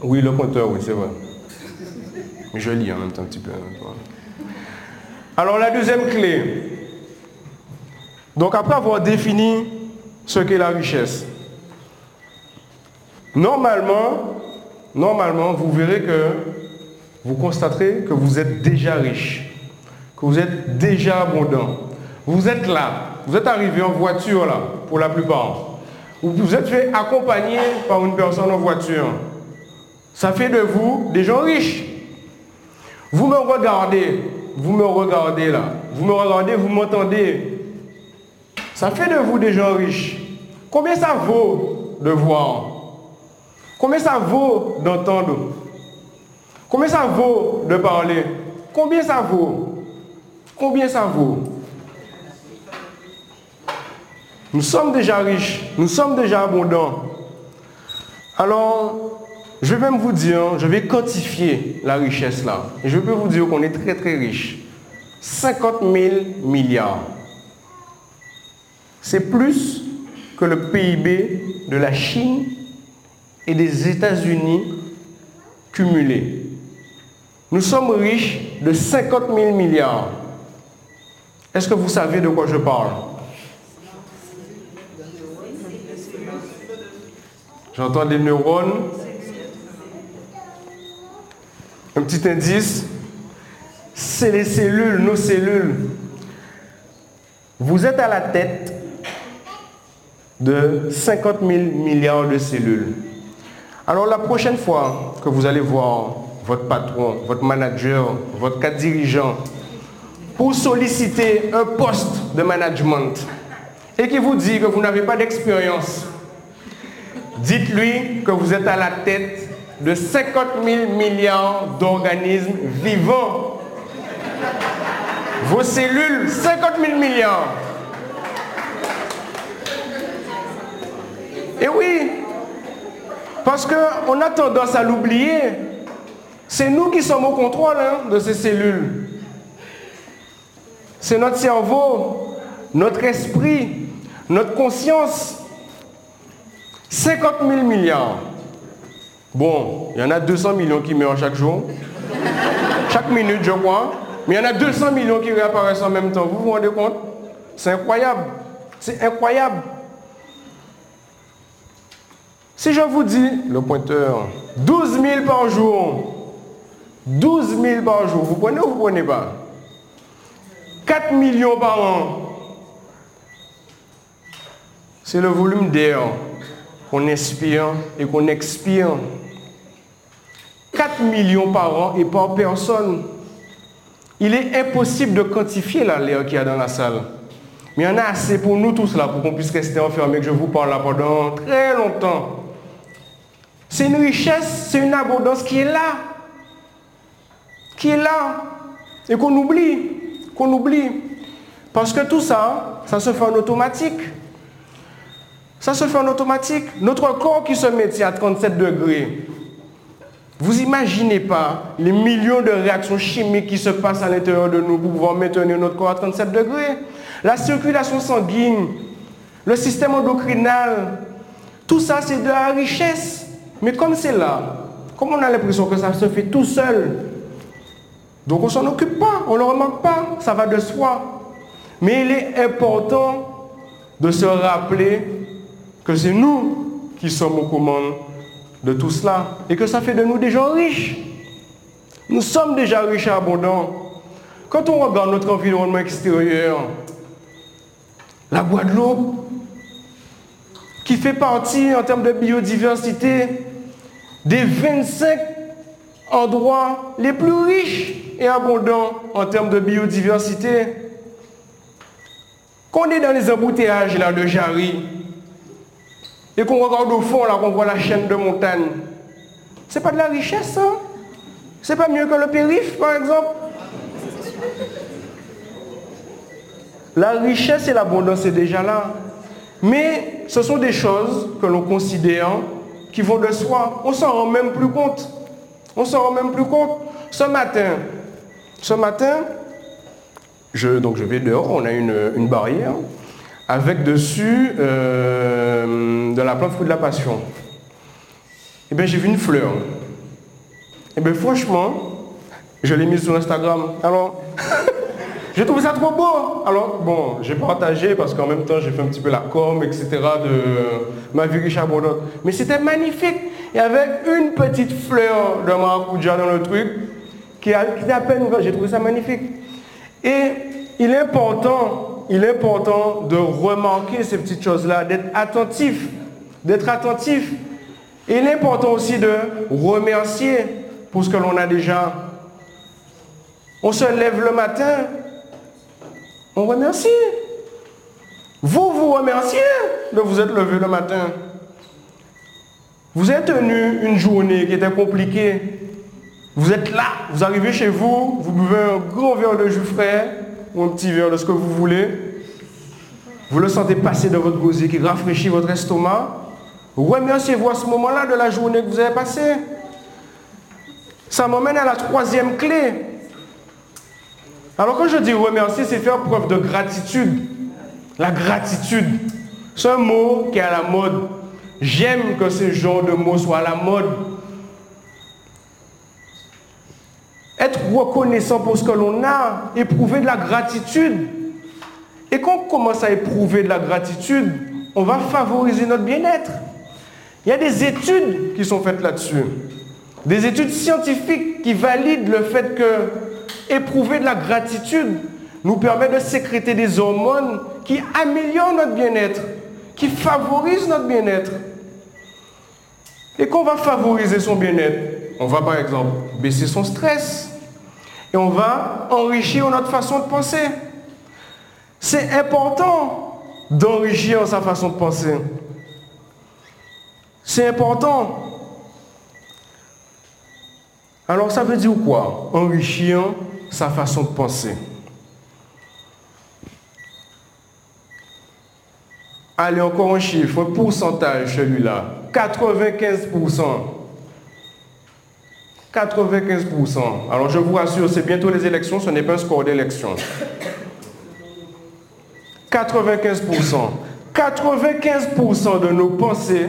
Oui, le compteur, oui, c'est vrai. Je lis en même temps un petit peu. Alors la deuxième clé. Donc après avoir défini ce qu'est la richesse, normalement, normalement, vous verrez que vous constaterez que vous êtes déjà riche, que vous êtes déjà abondant. Vous êtes là, vous êtes arrivé en voiture là, pour la plupart. Vous êtes fait accompagner par une personne en voiture. Ça fait de vous des gens riches. Vous me regardez, vous me regardez là, vous me regardez, vous m'entendez. Ça fait de vous des gens riches. Combien ça vaut de voir? Combien ça vaut d'entendre? Combien ça vaut de parler? Combien ça vaut? Combien ça vaut? Nous sommes déjà riches, nous sommes déjà abondants. Alors, je vais même vous dire, je vais quantifier la richesse là. Je peux vous dire qu'on est très très riche. 50 000 milliards. C'est plus que le PIB de la Chine et des États-Unis cumulés. Nous sommes riches de 50 000 milliards. Est-ce que vous savez de quoi je parle? J'entends des neurones. Un petit indice, c'est les cellules, nos cellules. Vous êtes à la tête de 50 000 milliards de cellules. Alors la prochaine fois que vous allez voir votre patron, votre manager, votre cadre dirigeant, pour solliciter un poste de management et qui vous dit que vous n'avez pas d'expérience, dites-lui que vous êtes à la tête de 50 000 milliards d'organismes vivants. Vos cellules, 50 000 milliards. Et oui, parce qu'on a tendance à l'oublier. C'est nous qui sommes au contrôle hein, de ces cellules. C'est notre cerveau, notre esprit, notre conscience. 50 000 milliards. Bon, il y en a 200 millions qui meurent chaque jour. Chaque minute, je crois. Mais il y en a 200 millions qui réapparaissent en même temps. Vous vous rendez compte? C'est incroyable. C'est incroyable. Si je vous dis, le pointeur, 12 000 par jour, 12 000 par jour, vous prenez ou vous prenez pas? 4 millions par an, c'est le volume d'air qu'on inspire et qu'on expire. 4 millions par an et par personne. Il est impossible de quantifier l'air qu'il y a dans la salle. Mais il y en a assez pour nous tous là, pour qu'on puisse rester enfermés, que je vous parle là pendant très longtemps. C'est une richesse, c'est une abondance qui est là. Qui est là. Et qu'on oublie. Qu'on oublie. Parce que tout ça, ça se fait en automatique. Ça se fait en automatique. Notre corps qui se met à 37 degrés, vous imaginez pas les millions de réactions chimiques qui se passent à l'intérieur de nous pour pouvoir maintenir notre corps à 37 degrés. La circulation sanguine, le système endocrinal, tout ça c'est de la richesse. Mais comme c'est là, comme on a l'impression que ça se fait tout seul, donc on s'en occupe pas, on ne le remarque pas, ça va de soi. Mais il est important de se rappeler que c'est nous qui sommes aux commandes de tout cela et que ça fait de nous des gens riches. Nous sommes déjà riches et abondants. Quand on regarde notre environnement extérieur, la Guadeloupe, qui fait partie en termes de biodiversité des 25 endroits les plus riches et abondants en termes de biodiversité, qu'on est dans les embouteillages là, de Jarry, et qu'on regarde au fond, là, qu'on voit la chaîne de montagne, c'est pas de la richesse, ça C'est pas mieux que le périph', par exemple? La richesse et l'abondance c'est déjà là. Mais ce sont des choses que l'on considère qui vont de soi. On s'en rend même plus compte. On s'en rend même plus compte. Ce matin, ce matin, je, donc je vais dehors, on a une, barrière avec dessus euh, de la plante fruit de la passion. Et eh bien j'ai vu une fleur. Et eh bien franchement, je l'ai mise sur Instagram. Alors, <laughs> j'ai trouvé ça trop beau. Alors, bon, j'ai partagé parce qu'en même temps, j'ai fait un petit peu la com, etc. de ma vie riche abondante. Mais c'était magnifique. Il y avait une petite fleur de maracuja dans le truc qui, était à peine ouverte. J'ai trouvé ça magnifique. Et il est important, il est important de remarquer ces petites choses-là, d'être attentif, d'être attentif. Et il est important aussi de remercier pour ce que l'on a déjà. On se lève le matin, on remercie. Vous vous remerciez de vous être levé le matin. Vous êtes tenu une journée qui était compliquée. Vous êtes là, vous arrivez chez vous, vous buvez un gros verre de jus frais ou un petit verre de ce que vous voulez. Vous le sentez passer dans votre gosier qui rafraîchit votre estomac. Remerciez-vous à ce moment-là de la journée que vous avez passée. Ça m'emmène à la troisième clé. Alors quand je dis remercier, c'est faire preuve de gratitude. La gratitude. C'est un mot qui est à la mode. J'aime que ce genre de mot soit à la mode. Être reconnaissant pour ce que l'on a, éprouver de la gratitude. Et quand on commence à éprouver de la gratitude, on va favoriser notre bien-être. Il y a des études qui sont faites là-dessus. Des études scientifiques qui valident le fait que éprouver de la gratitude nous permet de sécréter des hormones qui améliorent notre bien-être, qui favorisent notre bien-être. Et qu'on va favoriser son bien-être, on va par exemple baisser son stress et on va enrichir notre façon de penser. C'est important d'enrichir sa façon de penser. C'est important. Alors ça veut dire quoi? Enrichir sa façon de penser. Allez, encore un chiffre, pourcentage celui-là. 95%. 95%. Alors je vous rassure, c'est bientôt les élections, ce n'est pas un score d'élection. 95%. 95% de nos pensées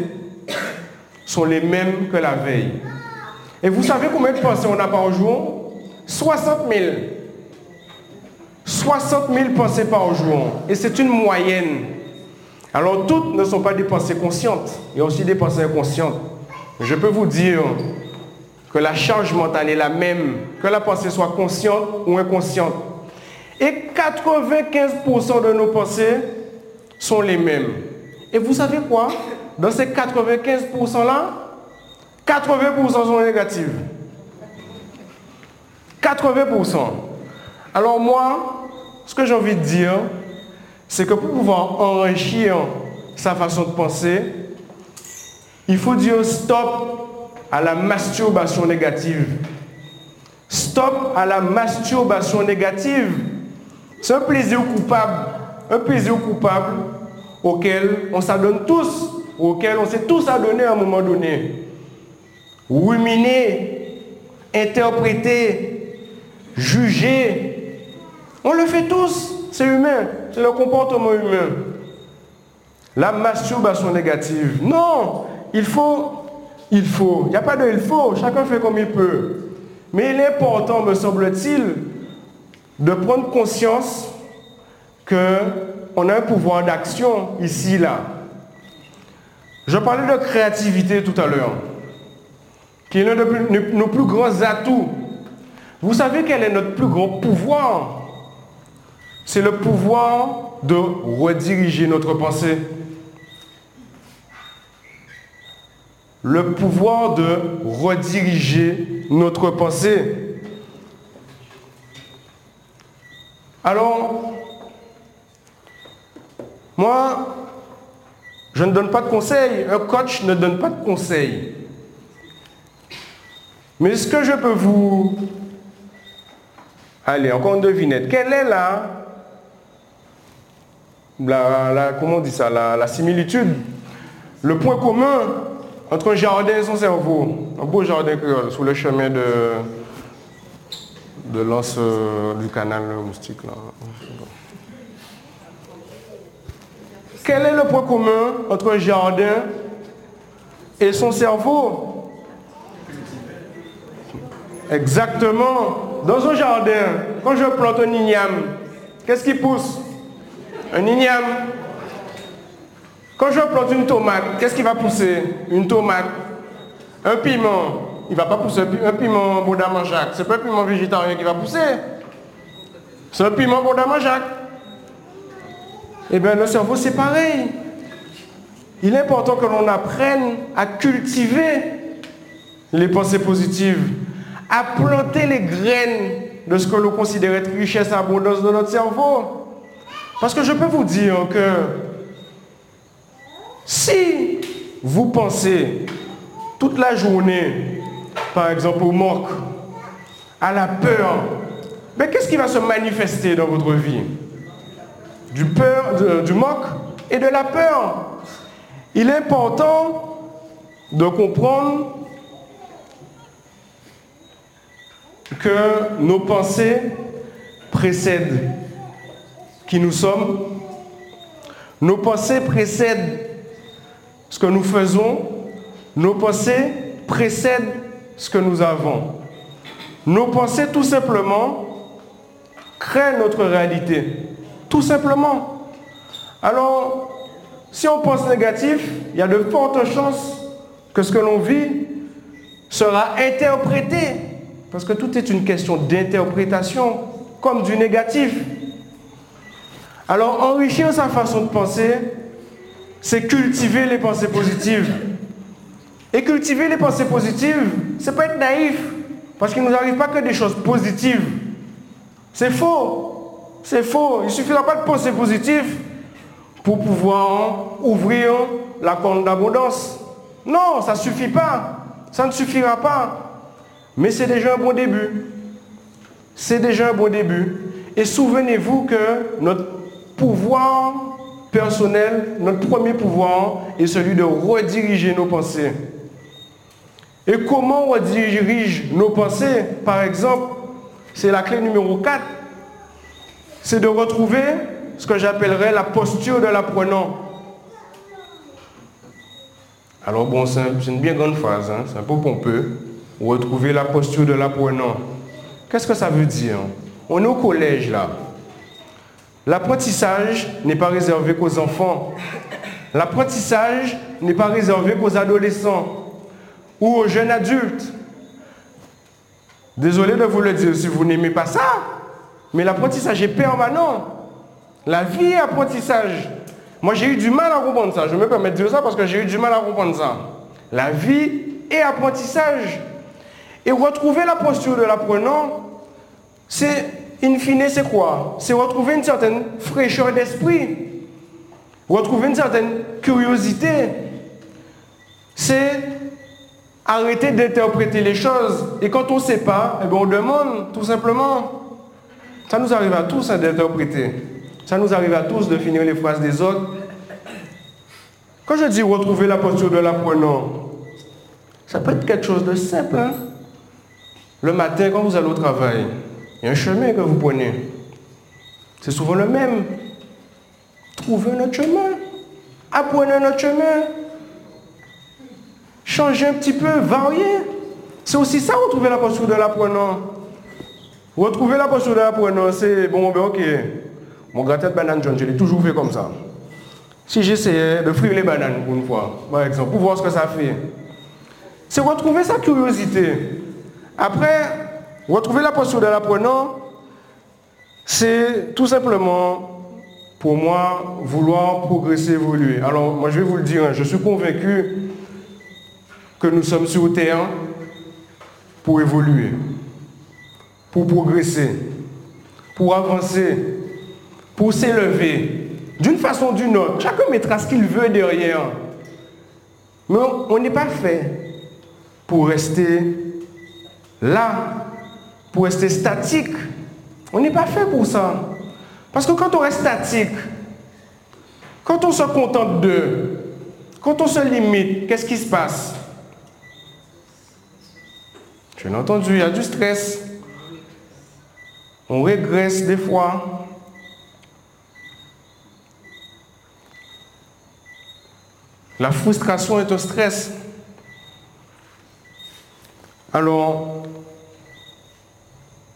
sont les mêmes que la veille. Et vous savez combien de pensées on a par jour? 60 000. 60 000 pensées par jour. Et c'est une moyenne. Alors toutes ne sont pas des pensées conscientes. Il y a aussi des pensées inconscientes. Je peux vous dire que la charge mentale est la même, que la pensée soit consciente ou inconsciente. Et 95% de nos pensées sont les mêmes. Et vous savez quoi? Dans ces 95%-là, 80% sont négatives. 80%. Alors moi, ce que j'ai envie de dire, c'est que pour pouvoir enrichir sa façon de penser, il faut dire stop à la masturbation négative. Stop à la masturbation négative. C'est un plaisir coupable. Un plaisir coupable auquel on s'adonne tous, auquel on s'est tous adonnés à un moment donné. Ruminer, interpréter, juger. On le fait tous. C'est humain. C'est le comportement humain. La masturbation négative. Non, il faut, il faut. Il n'y a pas de il faut. Chacun fait comme il peut. Mais il est important, me semble-t-il, de prendre conscience qu'on a un pouvoir d'action ici, là. Je parlais de créativité tout à l'heure, qui est l'un de nos plus grands atouts. Vous savez quel est notre plus grand pouvoir? C'est le pouvoir de rediriger notre pensée. Le pouvoir de rediriger notre pensée. Alors, moi, je ne donne pas de conseils. Un coach ne donne pas de conseils. Mais ce que je peux vous... Allez, encore une devinette. Quelle est la... la, comment on dit ça la, similitude Le point commun entre un jardin et son cerveau? Un beau jardin créole sous le chemin de, de l'anse euh, du canal moustique. Là. Quel est le point commun entre un jardin et son cerveau? Exactement. Dans un jardin, quand je plante un igname, qu'est-ce qui pousse? Un igname. Quand je plante une tomate, qu'est-ce qui va pousser? Une tomate. Un piment, il ne va pas pousser un piment Baudamanjac. Ce n'est pas un piment végétarien qui va pousser. C'est un piment Baudamanjac. Eh bien, le cerveau, c'est pareil. Il est important que l'on apprenne à cultiver les pensées positives, à planter les graines de ce que l'on considère être richesse et abondance de notre cerveau. Parce que je peux vous dire que si vous pensez toute la journée, par exemple au manque, à la peur, mais qu'est-ce qui va se manifester dans votre vie? Du, peur, du moque et de la peur. Il est important de comprendre que nos pensées précèdent qui nous sommes. Nos pensées précèdent ce que nous faisons. Nos pensées précèdent ce que nous avons. Nos pensées, tout simplement, créent notre réalité. Tout simplement. Alors, si on pense négatif, il y a de fortes chances que ce que l'on vit sera interprété. Parce que tout est une question d'interprétation, comme du négatif. Alors, enrichir sa façon de penser, c'est cultiver les pensées positives. Et cultiver les pensées positives, c'est pas être naïf, parce qu'il ne nous arrive pas que des choses positives. C'est faux. C'est faux. Il ne suffira pas de penser positif pour pouvoir ouvrir la compte d'abondance. Non, ça ne suffit pas. Ça ne suffira pas. Mais c'est déjà un bon début. C'est déjà un bon début. Et souvenez-vous que notre pouvoir personnel, notre premier pouvoir est celui de rediriger nos pensées. Et comment on redirige nos pensées? Par exemple, c'est la clé numéro 4. C'est de retrouver ce que j'appellerais la posture de l'apprenant. Alors bon, c'est une bien grande phrase, hein, c'est un peu pompeux. Retrouver la posture de l'apprenant. Qu'est-ce que ça veut dire? On est au collège là. L'apprentissage n'est pas réservé qu'aux enfants. L'apprentissage n'est pas réservé qu'aux adolescents ou aux jeunes adultes. Désolé de vous le dire si vous n'aimez pas ça, mais l'apprentissage est permanent. La vie est apprentissage. Moi, j'ai eu du mal à comprendre ça. Je me permets de dire ça parce que j'ai eu du mal à comprendre ça. La vie est apprentissage. Et retrouver la posture de l'apprenant, c'est, in fine, c'est quoi? C'est retrouver une certaine fraîcheur d'esprit, retrouver une certaine curiosité. C'est arrêter d'interpréter les choses. Et quand on ne sait pas, eh bien, on demande, tout simplement. Ça nous arrive à tous hein, d'interpréter. Ça nous arrive à tous de finir les phrases des autres. Quand je dis retrouver la posture de l'apprenant, ça peut être quelque chose de simple. Hein. Le matin, quand vous allez au travail, il y a un chemin que vous prenez. C'est souvent le même. Trouvez notre chemin. Apprenez notre chemin. Changez un petit peu, variez. C'est aussi ça, retrouver la posture de l'apprenant. Retrouver la posture de l'apprenant, c'est bon, ben ok. Mon gâteau de banane jaune, je l'ai toujours fait comme ça. Si j'essayais de frire les bananes pour une fois, par exemple, pour voir ce que ça fait, c'est retrouver sa curiosité. Après, retrouver la posture de l'apprenant, c'est tout simplement, pour moi, vouloir progresser, évoluer. Alors, moi, je vais vous le dire, hein, je suis convaincu que nous sommes sur Terre pour évoluer, pour progresser, pour avancer, pour s'élever, d'une façon ou d'une autre. Chacun mettra ce qu'il veut derrière. Mais on n'est pas fait pour rester là, pour rester statique. On n'est pas fait pour ça. Parce que quand on reste statique, quand on se contente de, quand on se limite, qu'est-ce qui se passe? Bien entendu, il y a du stress. On régresse des fois. La frustration est un stress. Alors,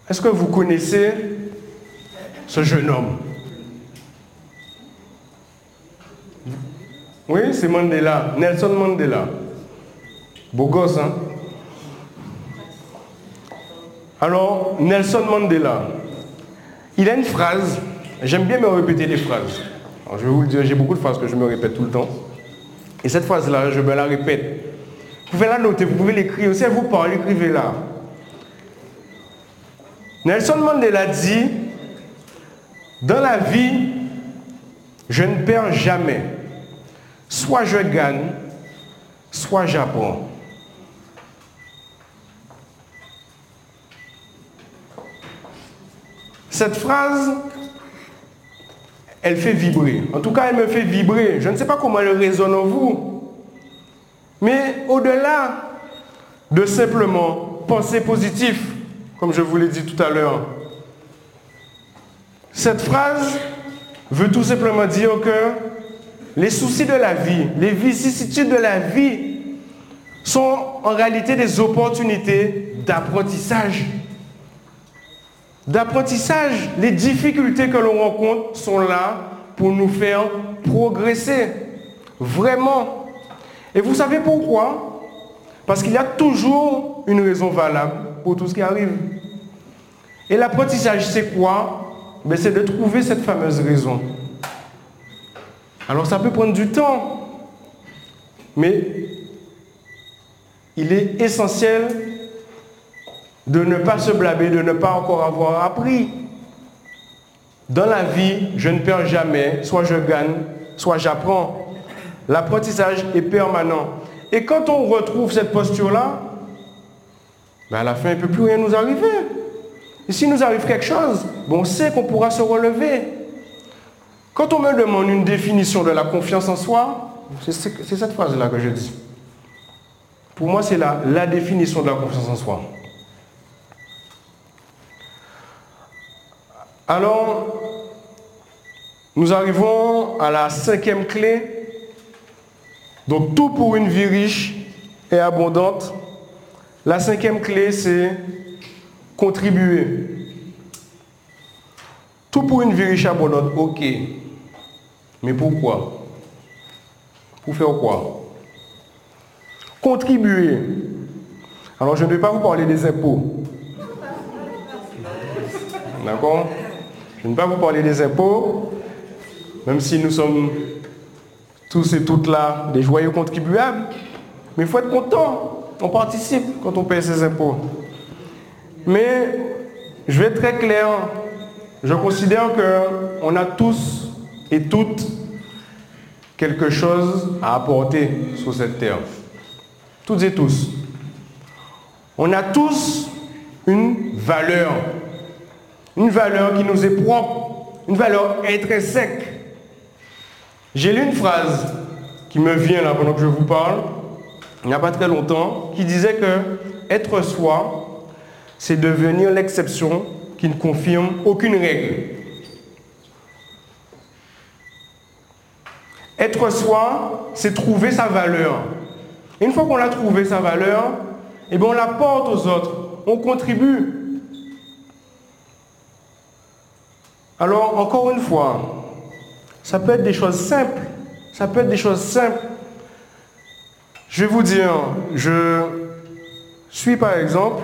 est-ce que vous connaissez ce jeune homme? Oui, c'est Mandela, Nelson Mandela. Beau gosse, hein? Alors, Nelson Mandela, il a une phrase, j'aime bien me répéter des phrases. je vais vous le dire, j'ai beaucoup de phrases que je me répète tout le temps. Et cette phrase-là, je me la répète vous pouvez la noter, vous pouvez l'écrire. Si elle vous parle, écrivez-la. Nelson Mandela dit, dans la vie, je ne perds jamais. Soit je gagne, soit j'apprends. Cette phrase, elle fait vibrer. En tout cas, elle me fait vibrer. Je ne sais pas comment elle résonne en vous. Mais au-delà de simplement penser positif, comme je vous l'ai dit tout à l'heure, cette phrase veut tout simplement dire que les soucis de la vie, les vicissitudes de la vie sont en réalité des opportunités d'apprentissage. D'apprentissage, les difficultés que l'on rencontre sont là pour nous faire progresser. Vraiment, et vous savez pourquoi? Parce qu'il y a toujours une raison valable pour tout ce qui arrive. Et l'apprentissage, c'est quoi? Ben, C'est de trouver cette fameuse raison. Alors ça peut prendre du temps, mais il est essentiel de ne pas se blâmer, de ne pas encore avoir appris. Dans la vie, je ne perds jamais, soit je gagne, soit j'apprends. L'apprentissage est permanent. Et quand on retrouve cette posture-là, ben à la fin, il ne peut plus rien nous arriver. Et s'il nous arrive quelque chose, bon, on sait qu'on pourra se relever. Quand on me demande une définition de la confiance en soi, c'est cette phrase-là que je dis. Pour moi, c'est la, la définition de la confiance en soi. Alors, nous arrivons à la cinquième clé. Donc, tout pour une vie riche et abondante. La cinquième clé, c'est contribuer. Tout pour une vie riche et abondante, ok. Mais pourquoi? Pour faire quoi? Contribuer. Alors, je ne vais pas vous parler des impôts. D'accord? Je ne vais pas vous parler des impôts, même si nous sommes tous et toutes là des joyeux contribuables. Mais il faut être content. On participe quand on paye ses impôts. Mais je vais être très clair. Je considère qu'on a tous et toutes quelque chose à apporter sur cette terre. Toutes et tous. On a tous une valeur. Une valeur qui nous est propre. Une valeur intrinsèque. J'ai lu une phrase qui me vient là pendant que je vous parle, il n'y a pas très longtemps, qui disait que être soi, c'est devenir l'exception qui ne confirme aucune règle. Être soi, c'est trouver sa valeur. Une fois qu'on a trouvé sa valeur, eh bien on la porte aux autres, on contribue. Alors, encore une fois, ça peut être des choses simples. Ça peut être des choses simples. Je vais vous dire, je suis par exemple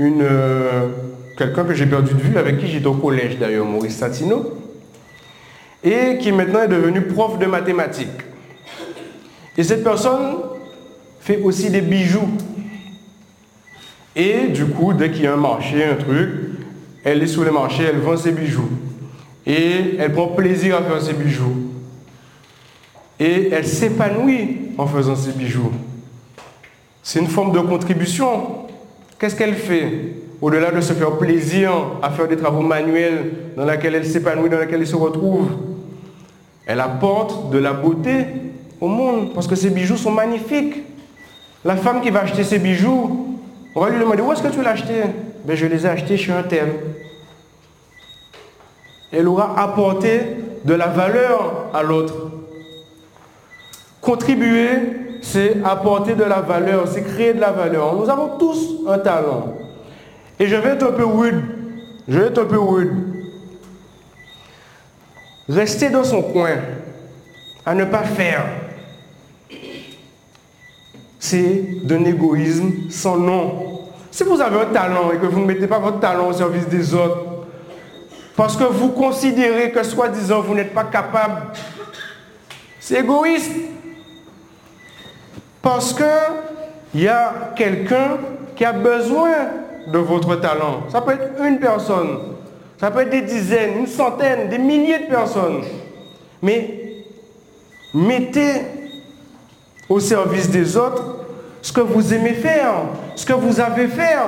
euh, quelqu'un que j'ai perdu de vue, avec qui j'étais au collège d'ailleurs, Maurice Satino, et qui maintenant est devenu prof de mathématiques. Et cette personne fait aussi des bijoux. Et du coup, dès qu'il y a un marché, un truc, elle est sur le marché, elle vend ses bijoux. Et elle prend plaisir à faire ses bijoux. Et elle s'épanouit en faisant ses bijoux. C'est une forme de contribution. Qu'est-ce qu'elle fait Au-delà de se faire plaisir à faire des travaux manuels dans lesquels elle s'épanouit, dans lesquels elle se retrouve, elle apporte de la beauté au monde parce que ses bijoux sont magnifiques. La femme qui va acheter ses bijoux, on va lui demander où est-ce que tu l'as acheté? Ben, Je les ai achetés chez un tel. Elle aura apporté de la valeur à l'autre. Contribuer, c'est apporter de la valeur, c'est créer de la valeur. Nous avons tous un talent. Et je vais être un peu rude. Je vais être un peu rude. Rester dans son coin, à ne pas faire, c'est d'un égoïsme sans nom. Si vous avez un talent et que vous ne mettez pas votre talent au service des autres, parce que vous considérez que soi-disant vous n'êtes pas capable, c'est égoïste. Parce qu'il y a quelqu'un qui a besoin de votre talent. Ça peut être une personne, ça peut être des dizaines, une centaine, des milliers de personnes. Mais mettez au service des autres ce que vous aimez faire, ce que vous avez faire.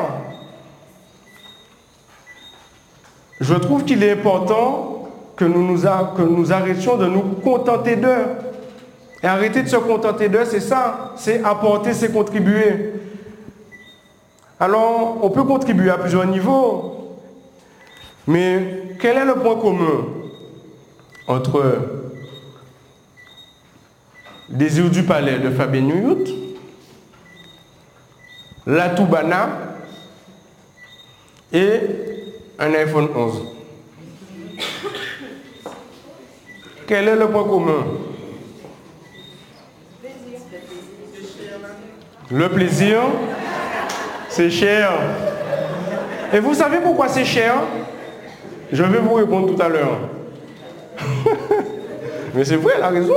Je trouve qu'il est important que nous, nous arrêtions de nous contenter d'eux. Et arrêter de se contenter d'eux, c'est ça, c'est apporter, c'est contribuer. Alors, on peut contribuer à plusieurs niveaux, mais quel est le point commun entre Désir du palais de Fabien Nuyut, la Toubana et un iPhone 11 Quel est le point commun? Le plaisir, c'est cher. Et vous savez pourquoi c'est cher? Je vais vous répondre tout à l'heure. <laughs> Mais c'est vrai, la raison.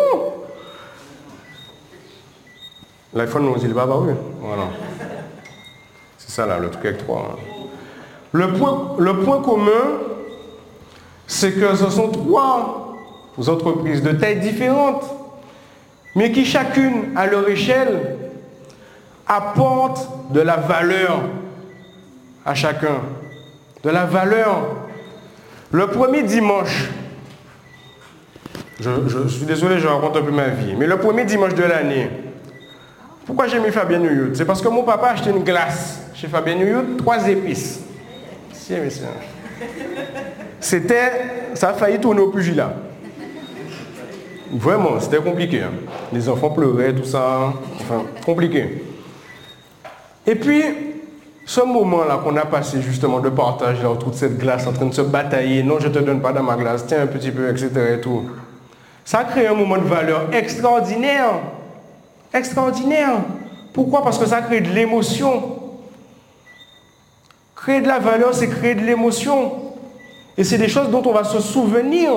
L'iPhone 11, il va oui. Voilà. C'est ça là, le truc avec 3. Le, point, commun, c'est que ce sont trois entreprises de tailles différentes, mais qui chacune, à leur échelle, apporte de la valeur à chacun. De la valeur. Le premier dimanche Je, je suis désolé, je raconte un peu ma vie. Mais le premier dimanche de l'année, pourquoi j'ai mis Fabien Nuyut? C'est parce que mon papa a acheté une glace chez Fabien Nuyut, trois épices. C'était. Ça a failli tourner au pugilat. Vraiment, c'était compliqué. hein. Les enfants pleuraient, tout ça. Enfin, compliqué. Et puis, ce moment-là qu'on a passé justement de partage là, autour de cette glace, en train de se batailler, non, je te donne pas dans ma glace, tiens un petit peu, etc. Et tout. Ça a créé un moment de valeur extraordinaire. Extraordinaire. Pourquoi? Parce que ça crée de l'émotion. Créer de la valeur, c'est créer de l'émotion. Et c'est des choses dont on va se souvenir.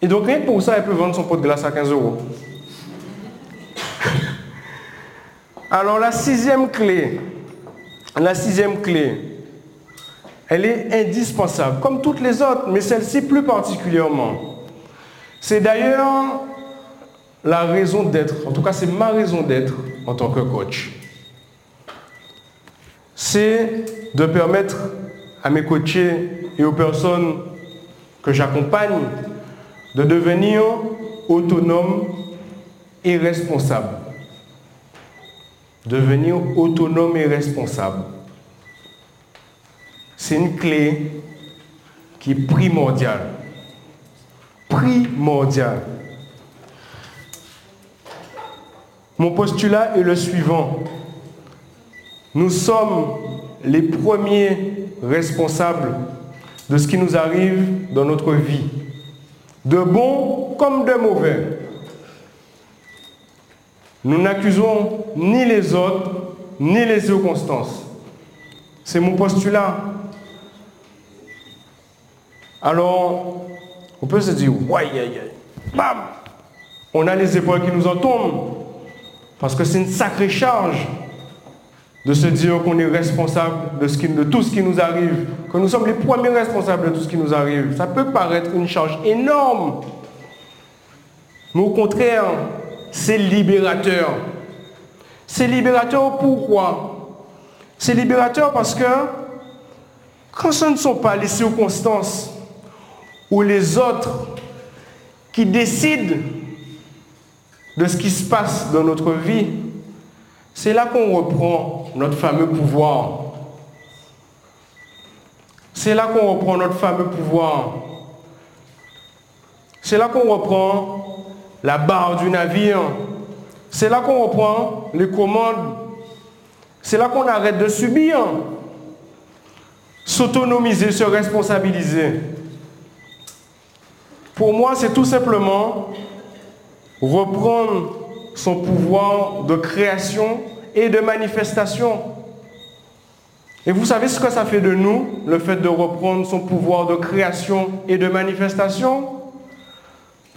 Et donc, rien que pour ça, elle peut vendre son pot de glace à 15 euros. <laughs> Alors, la sixième clé, la sixième clé, elle est indispensable, comme toutes les autres, mais celle-ci plus particulièrement. C'est d'ailleurs la raison d'être, en tout cas, c'est ma raison d'être en tant que coach. C'est de permettre à mes coachés et aux personnes que j'accompagne de devenir autonomes et responsables. Devenir autonome et responsable. C'est une clé qui est primordiale. Primordiale. Mon postulat est le suivant. Nous sommes les premiers responsables de ce qui nous arrive dans notre vie, de bon comme de mauvais. Nous n'accusons ni les autres, ni les circonstances. C'est mon postulat. Alors, on peut se dire, ouais, yeah, yeah. bam, on a les épaules qui nous en tombent, parce que c'est une sacrée charge de se dire qu'on est responsable de, tout ce qui nous arrive, que nous sommes les premiers responsables de tout ce qui nous arrive. Ça peut paraître une charge énorme, mais au contraire, c'est libérateur. C'est libérateur pourquoi? C'est libérateur parce que quand ce ne sont pas les circonstances ou les autres qui décident de ce qui se passe dans notre vie, c'est là qu'on reprend notre fameux pouvoir. C'est là qu'on reprend notre fameux pouvoir. C'est là qu'on reprend la barre du navire. C'est là qu'on reprend les commandes. C'est là qu'on arrête de subir. S'autonomiser, se responsabiliser. Pour moi, c'est tout simplement reprendre son pouvoir de création et de manifestation. Et vous savez ce que ça fait de nous, le fait de reprendre son pouvoir de création et de manifestation?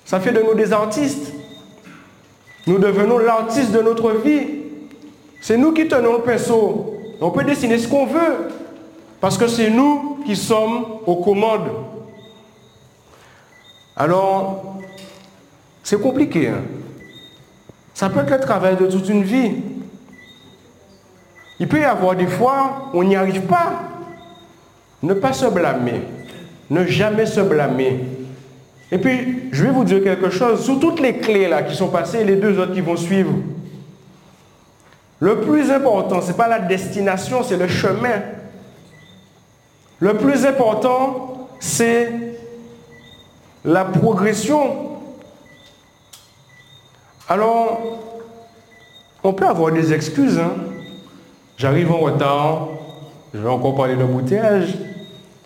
Ça fait de nous des artistes. Nous devenons l'artiste de notre vie. C'est nous qui tenons le pinceau. On peut dessiner ce qu'on veut, parce que c'est nous qui sommes aux commandes. Alors, c'est compliqué. hein. Ça peut être le travail de toute une vie. Il peut y avoir des fois où on n'y arrive pas. Ne pas se blâmer. Ne jamais se blâmer. Et puis, je vais vous dire quelque chose. Sur toutes les clés là qui sont passées, les deux autres qui vont suivre. Le plus important, ce n'est pas la destination, c'est le chemin. Le plus important, c'est la progression. Alors, on peut avoir des excuses. hein. J'arrive en retard, je vais encore parler d'embouteillage,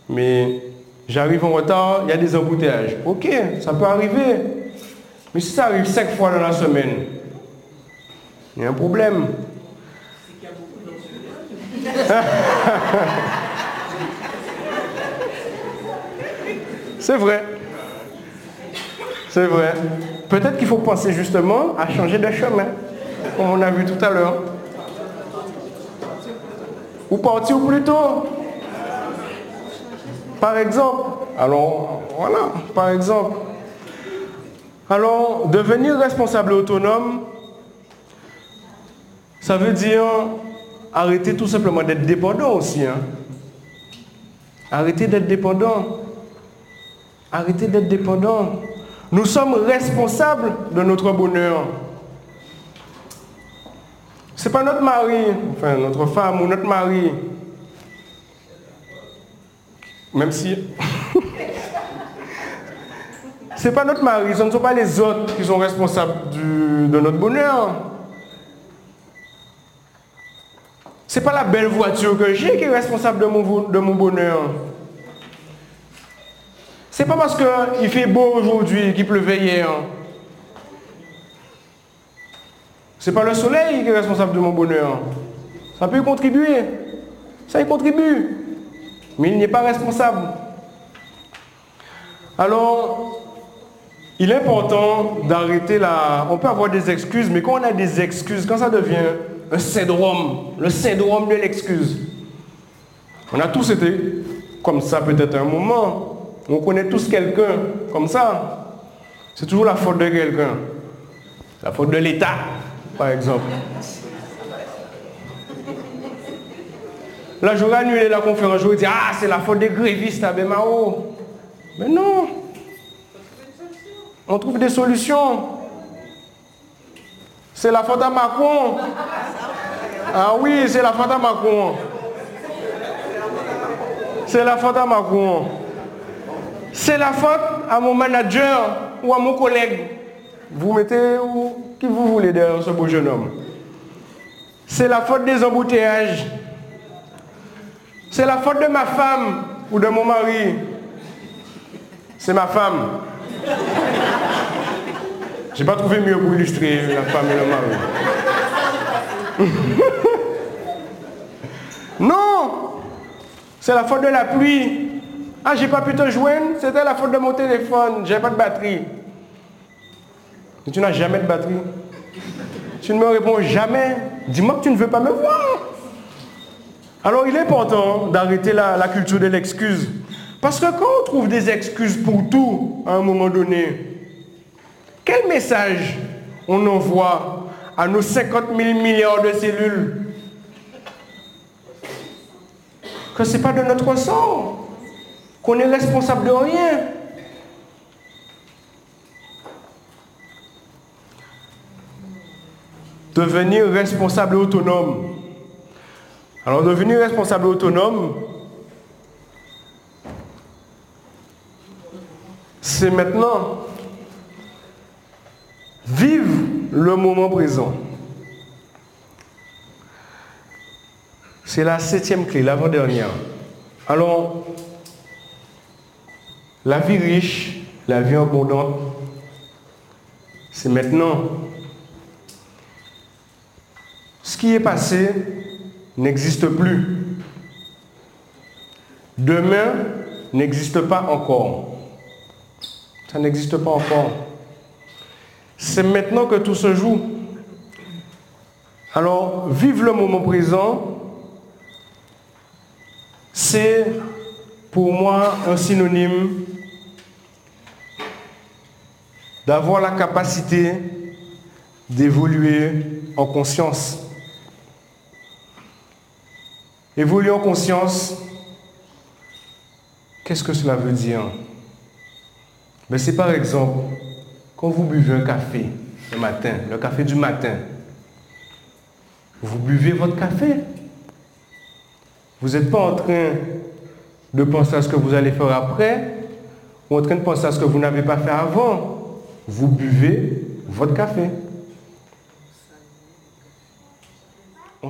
mais j'arrive en retard, il y a des embouteillages. Ok, ça peut arriver. Mais si ça arrive cinq fois dans la semaine, il y a un problème. <laughs> C'est vrai. C'est vrai. Peut-être qu'il faut penser justement à changer de chemin, comme on a vu tout à l'heure. Ou partir plus tôt. Par exemple. Alors, voilà, par exemple. Alors, devenir responsable et autonome, ça veut dire arrêter tout simplement d'être dépendant aussi. hein. Arrêter d'être dépendant. Arrêtez d'être dépendants. Nous sommes responsables de notre bonheur. Ce n'est pas notre mari, enfin notre femme ou notre mari. Même si. <laughs> ce n'est pas notre mari, ce ne sont pas les autres qui sont responsables de notre bonheur. Ce n'est pas la belle voiture que j'ai qui est responsable de mon, de mon bonheur. C'est pas parce qu'il fait beau aujourd'hui qu'il pleuvait hier. C'est pas le soleil qui est responsable de mon bonheur. Ça peut y contribuer. Ça y contribue. Mais il n'est pas responsable. Alors, il est important d'arrêter la... On peut avoir des excuses, mais quand on a des excuses, quand ça devient un syndrome, le syndrome de l'excuse, on a tous été comme ça peut-être un moment. On connaît tous quelqu'un comme ça. C'est toujours la faute de quelqu'un. La faute de l'État, par exemple. Là, j'aurais annulé la conférence, j'aurais dit, ah, c'est la faute des grévistes à Bemao. Mais non. On trouve des solutions. C'est la faute à Macron. Ah oui, c'est la faute à Macron. C'est la faute à Macron. C'est la faute à mon manager ou à mon collègue. Vous mettez où, qui vous voulez derrière ce beau jeune homme. C'est la faute des embouteillages. C'est la faute de ma femme ou de mon mari. C'est ma femme. J'ai pas trouvé mieux pour illustrer la femme et le mari. <laughs> non C'est la faute de la pluie. Ah, j'ai pas pu te joindre, c'était la faute de mon téléphone, j'ai pas de batterie. Tu n'as jamais de batterie. Tu ne me réponds jamais. Dis-moi que tu ne veux pas me voir. Alors il est important d'arrêter la, la culture de l'excuse. Parce que quand on trouve des excuses pour tout à un moment donné, quel message on envoie à nos 50 000 milliards de cellules? Que ce n'est pas de notre sang, qu'on est responsable de rien. Devenir responsable autonome. Alors devenir responsable autonome, c'est maintenant vivre le moment présent. C'est la septième clé, l'avant-dernière. Alors, la vie riche, la vie abondante, c'est maintenant. Qui est passé n'existe plus. Demain n'existe pas encore. Ça n'existe pas encore. C'est maintenant que tout se joue. Alors, vivre le moment présent, c'est pour moi un synonyme d'avoir la capacité d'évoluer en conscience. Évoluer en conscience, qu'est-ce que cela veut dire? Mais c'est par exemple, quand vous buvez un café le matin, le café du matin, vous buvez votre café. Vous n'êtes pas en train de penser à ce que vous allez faire après, ou en train de penser à ce que vous n'avez pas fait avant. Vous buvez votre café. On.